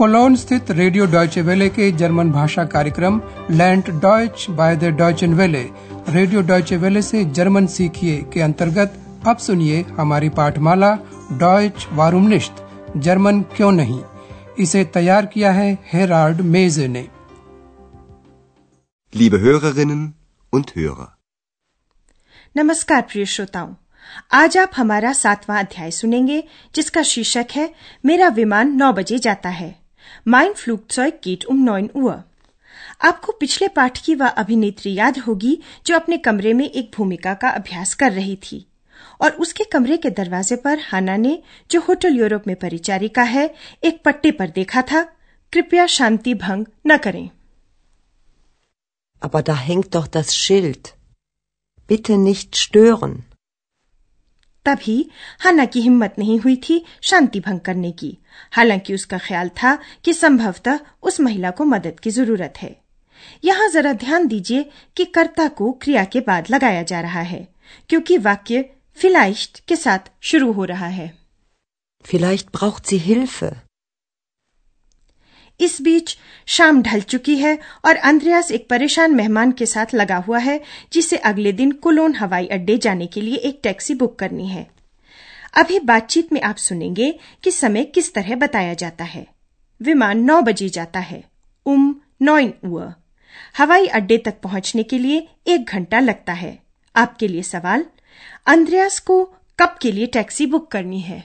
Colon स्थित radio Deutsche वेले के जर्मन भाषा कार्यक्रम land Deutsch by the Deutschen Welle. Radio Deutsche वेले से जर्मन सीखिए के अंतर्गत अब सुनिए हमारी पाठमाला डॉयच वारूमनिश्त जर्मन क्यों नहीं? इसे तैयार किया है हेराल्ड मेजे ने। Liebe Hörerinnen und Hörer. नमस्कार प्रिय श्रोताओं। आज आप हमारा सातवां अध्याय सुनेंगे जिसका शीर्षक है मेरा विमान नौ बजे जाता है। माइन फ्लूगzeug geht um 9 Uhr आपको पिछले पाठ की वह अभिनेत्री याद होगी, जो अपने कमरे में एक भूमिका का अभ्यास कर रही थी और उसके कमरे के दरवाजे पर हाना ने, जो होटल यूरोप में परिचारिका है, एक पट्टे पर देखा था कृपया शांति भंग न करें Aber da hängt doch das Schild. Bitte nicht stören. तभी हाना की हिम्मत नहीं हुई थी शांति भंग करने की। हालाँकि उसका ख्याल था कि संभवतः उस महिला को मदद की ज़रूरत है। यहाँ जरा ध्यान दीजिए कि कर्ता को क्रिया के बाद लगाया जा रहा है, क्योंकि वाक्य फिलाइश्ट के साथ शुरू हो रहा है. इस बीच शाम ढल चुकी है और अंद्रयास एक परेशान मेहमान के साथ लगा हुआ है, जिसे अगले दिन कुलोन हवाई अड्डे जाने के लिए एक टैक्सी बुक करनी है। अभी बातचीत में आप सुनेंगे कि समय किस तरह बताया जाता है। विमान नौ बजे जाता है। उम, नॉइन हवाई अड्डे तक पहुँचने के लिए एक घंटा लगता है। आपके लिए सवाल, अंद्रयास को कब के लिए टैक्सी बुक करनी है?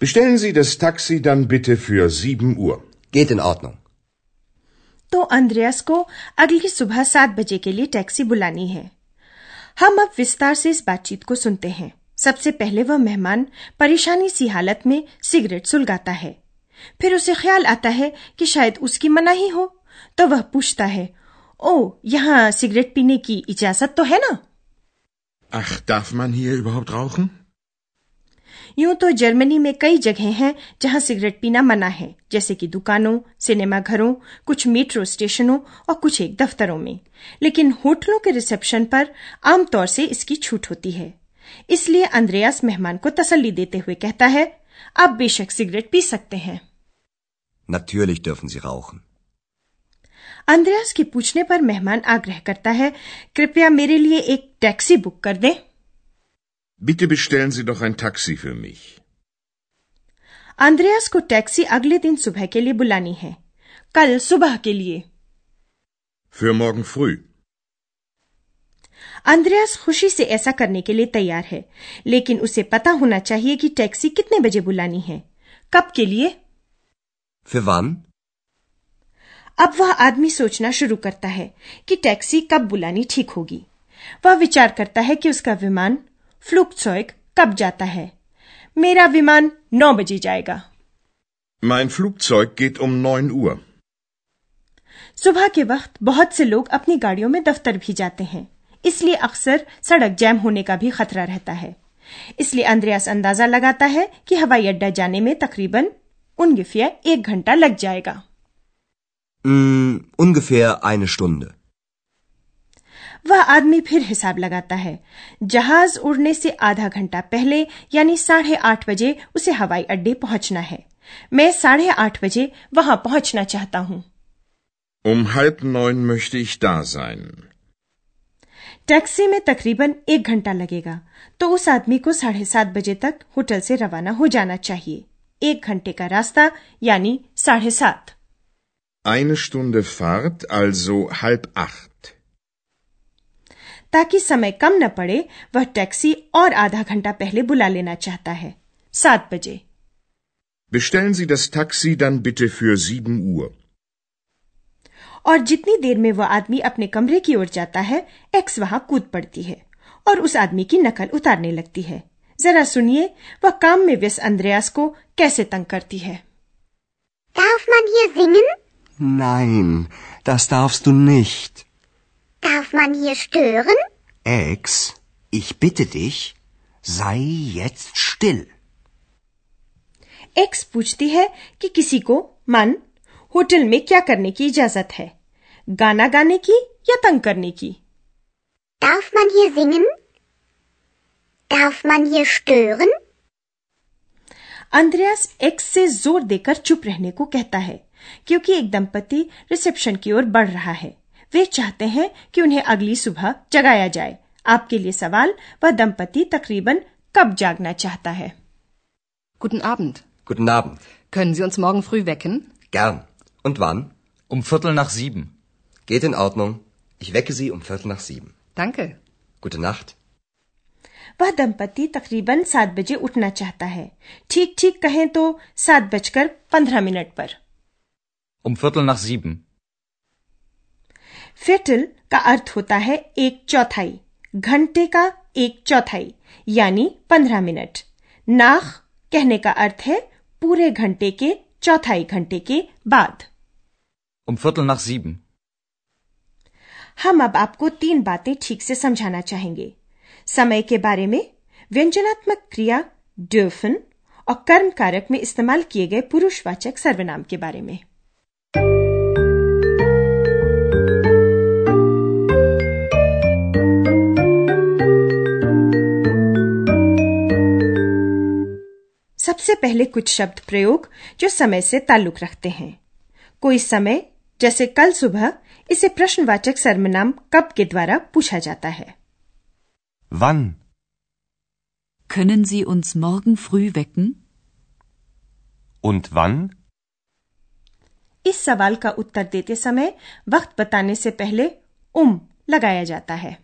Bestellen Sie das Taxi dann bitte für sieben Uhr. Geht in Ordnung. तो अंद्रयास को अगली सुबह सात बजे के लिए टैक्सी बुलानी है हम अब विस्तार से इस बातचीत को सुनते हैं सबसे पहले वह मेहमान परेशानी सी हालत में सिगरेट सुलगाता है फिर उसे ख्याल आता है कि शायद उसकी मनाही हो तो वह पूछता है ओ यहाँ सिगरेट पीने की इजाज़त तो है ना Ach, darf man hier überhaupt rauchen? यूँ तो जर्मनी में कई जगह हैं जहाँ सिगरेट पीना मना है जैसे कि दुकानों सिनेमा घरों कुछ मेट्रो स्टेशनों और कुछ एक दफ्तरों में। लेकिन होटलों के रिसेप्शन पर आमतौर से इसकी छूट होती है। इसलिए अंद्रयास मेहमान को तसल्ली देते हुए कहता है आप बेशक सिगरेट पी सकते हैं। Natürlich dürfen Sie rauchen. अंद्रयास के पूछने पर मेहमान आग्रह करता है कृपया मेरे लिए एक टैक्सी बुक कर दें। Bitte bestellen Sie doch ein Taxi für mich. अंद्रयास को टैक्सी अगले दिन सुबह के लिए बुलानी है कल सुबह के लिए Für morgen früh. अंद्रयास खुशी से ऐसा करने के लिए तैयार है लेकिन उसे पता होना चाहिए कि टैक्सी कितने बजे बुलानी है कब के लिए Für wann? अब वह आदमी सोचना शुरू करता है कि टैक्सी कब बुलानी ठीक होगी वह विचार करता है कि उसका विमान फ्लुकसॉइक कब जाता है? मेरा विमान नौ बजे जाएगा। Mein Flugzeug geht um 9 Uhr. सुबह के वक्त बहुत से लोग अपनी गाड़ियों में दफ्तर भी जाते हैं। इसलिए अक्सर सड़क जैम होने का भी खतरा रहता है। इसलिए अंद्रयास अंदाज़ा लगाता है कि हवाई अड्डा जाने में तकरीबन उनगिफिया एक घंटा लग जाएगा। Ungefähr eine Stunde. वह आदमी फिर हिसाब लगाता है। जहाज़ उड़ने से आधा घंटा पहले यानी साढ़े आठ बजे उसे हवाई अड्डे पहुँचना है। मैं साढ़े आठ बजे वहाँ पहुँचना चाहता हूँ। Um halb neun möchte ich da sein. Taxi में तकरीबन एक घंटा लगेगा तो उस आदमी को साढ़े सात बजे तक होटल से रवाना हो जाना चाहिए। एक घंटे का रास्ता यानी साढ़े सात। Eine Stunde Fahrt, also halb acht. ताकि समय कम न पड़े वह टैक्सी और आधा घंटा पहले बुला लेना चाहता है सात बजे Bestellen Sie das Taxi dann bitte für sieben Uhr. और जितनी देर में वह आदमी अपने कमरे की ओर जाता है एक्स वहाँ कूद पड़ती है और उस आदमी की नकल उतारने लगती है जरा सुनिए वह काम में व्यस्त अंद्रयास को कैसे तंग करती है Darf man hier singen? Nein, das darfst du nicht. Darf man hier stören? Ex, ich bitte dich, sei jetzt still. X पूछती है कि किसी को मन होटल में क्या करने की इजाज़त है गाना गाने की या तंग करने की Darf man hier singen? Darf man hier stören? Andreas X से ज़ोर देकर चुप रहने को कहता है क्योंकि एक दंपति रिसेप्शन की ओर बढ़ रहा है वे चाहते हैं कि उन्हें अगली सुबह जगाया जाए आपके लिए सवाल वह दंपति तकरीबन कब जागना चाहता है Guten Abend. Guten Abend. Können Sie uns morgen früh wecken? Gern. Und wann? Um Viertel nach sieben. Geht in Ordnung. Ich wecke Sie um Viertel nach sieben. Danke. Gute Nacht. वह दंपति तकरीबन सात बजे उठना चाहता है ठीक ठीक कहें तो सात बजकर पंद्रह मिनट पर Um Viertel nach sieben. फिटल का अर्थ होता है एक चौथाई घंटे का एक चौथाई यानी पंद्रह मिनट। नाख कहने का अर्थ है पूरे घंटे के चौथाई घंटे के बाद। Um Viertel nach sieben. हम अब आपको तीन बातें ठीक से समझाना चाहेंगे। समय के बारे में व्यंजनात्मक क्रिया dürfen और कर्म कारक में इस्तेमाल किए गए पुरुषवाचक सर्वनाम के बारे में। सबसे पहले कुछ शब्द प्रयोग जो समय से ताल्लुक रखते हैं कोई समय जैसे कल सुबह इसे प्रश्नवाचक सर्वनाम कब के द्वारा पूछा जाता है Wann? Können Sie uns morgen früh wecken? Und wann? इस सवाल का उत्तर देते समय वक्त बताने से पहले उम लगाया जाता है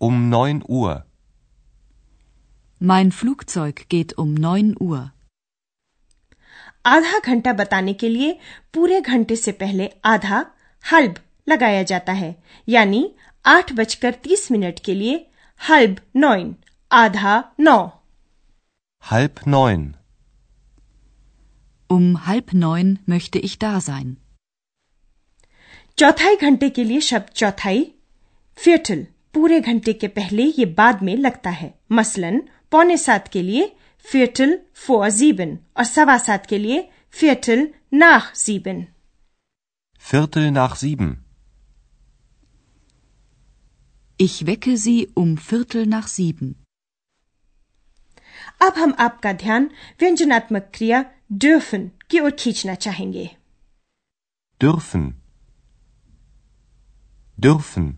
Um neun Uhr. Mein Flugzeug geht um 9 Uhr. आधा घंटा बताने के लिए पूरे घंटे से पहले आधा हल्ब लगाया जाता है यानी आठ बजकर तीस मिनट के लिए हल्ब नॉइन आधा नौ Halb neun. Um halb neun möchte ich da sein. चौथाई घंटे के लिए शब्द चौथाई फियटल पूरे घंटे के पहले ये बाद में लगता है मसलन पौने सात के लिए फियटल फोर जीबन और सवा सात के लिए फियटल नाह जीबन Viertel nach sieben. Ich wecke Sie um Viertel nach sieben. अब हम आपका ध्यान व्यंजनात्मक क्रिया dürfen की ओर खींचना चाहेंगे Dürfen. Dürfen.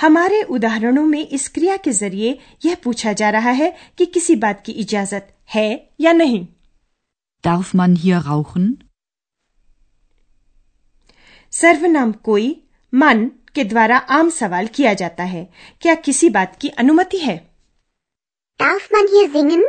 हमारे उदाहरणों में इस क्रिया के ज़रिए यह पूछा जा रहा है कि किसी बात की इजाज़त है या नहीं Darf man hier rauchen? सर्वनाम कोई मन के द्वारा आम सवाल किया जाता है क्या किसी बात की अनुमति है Darf man hier singen?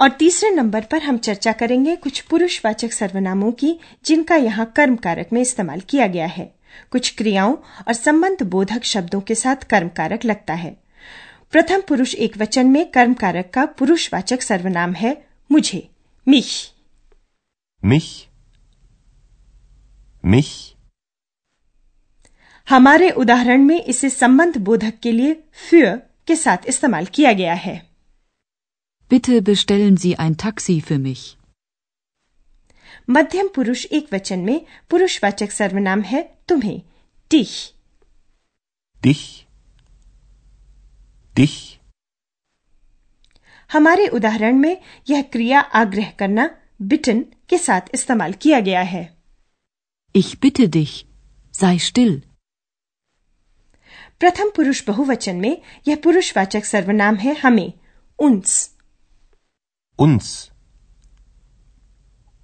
और तीसरे नंबर पर हम चर्चा करेंगे कुछ पुरुषवाचक सर्वनामों की जिनका यहाँ कर्म कारक में इस्तेमाल किया गया है कुछ क्रियाओं और संबंध बोधक शब्दों के साथ कर्म कारक लगता है प्रथम पुरुष एक वचन में कर्म कारक का पुरुषवाचक सर्वनाम है मुझे मिश Mich. Mich. हमारे उदाहरण में इसे संबंध बोधक के लिए für के साथ इस्तेमाल किया गया है Bitte bestellen Sie ein Taxi für mich. मध्यम पुरुष एक वचन में पुरुषवाचक सर्वनाम है तुम्हें dich Dich. Dich. हमारे उदाहरण में यह क्रिया आग्रह करना बिटन के साथ इस्तेमाल किया गया है Ich bitte dich, sei still. प्रथम पुरुष बहुवचन में यह पुरुषवाचक सर्वनाम है हमें uns Uns.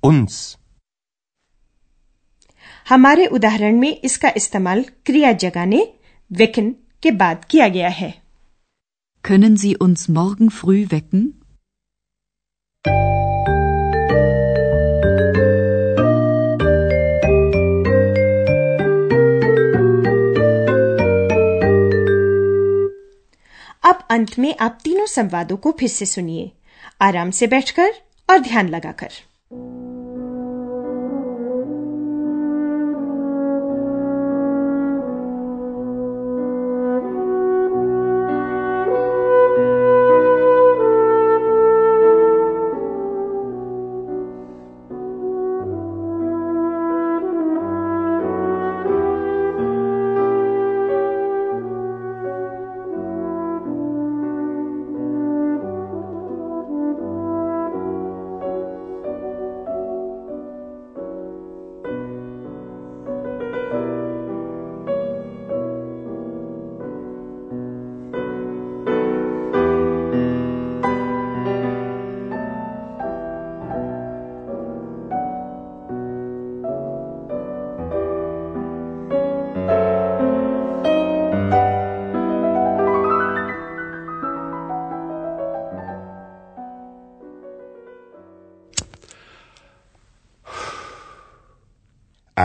Uns. हमारे उदाहरण में इसका इस्तेमाल क्रिया जगाने वेकन के बाद किया गया है Können Sie uns morgen früh wecken? अब अंत में आप तीनों संवादों को फिर से सुनिए आराम से बैठकर और ध्यान लगाकर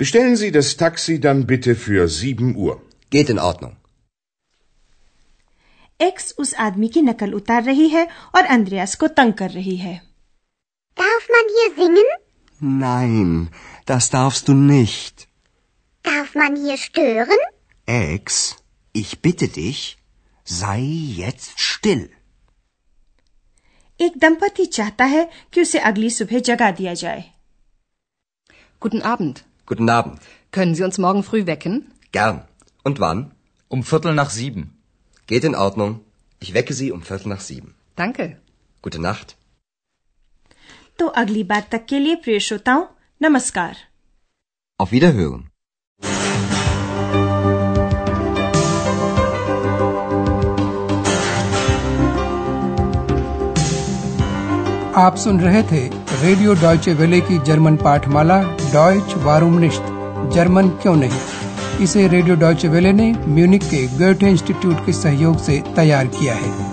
Bestellen Sie das Taxi dann bitte für sieben Uhr. Geht in Ordnung. Ex उस आदमी की नकल उतार रही है और अंद्रयास को तंग कर रही है Darf man hier singen? Nein, das darfst du nicht. Darf man hier stören? Ex, ich bitte dich, sei jetzt still. एक दंपति चाहता है कि उसे अगली सुबह जगा दिया जाए Guten Abend. Guten Abend. Können Sie uns morgen früh wecken? Gern. Und wann? Um Viertel nach sieben. Geht in Ordnung. Ich wecke Sie um Viertel nach sieben. Danke. Gute Nacht. तो अगली बात तक के लिए प्रिय श्रोताओं नमस्कार Auf Wiederhören. आप सुन रहे थे रेडियो डॉयचे वेले की जर्मन पाठमाला डॉयच वारूमनिश्त जर्मन क्यों नहीं? इसे रेडियो डॉयचे वेले ने म्यूनिक के गोएटे इंस्टीट्यूट के सहयोग से तैयार किया है।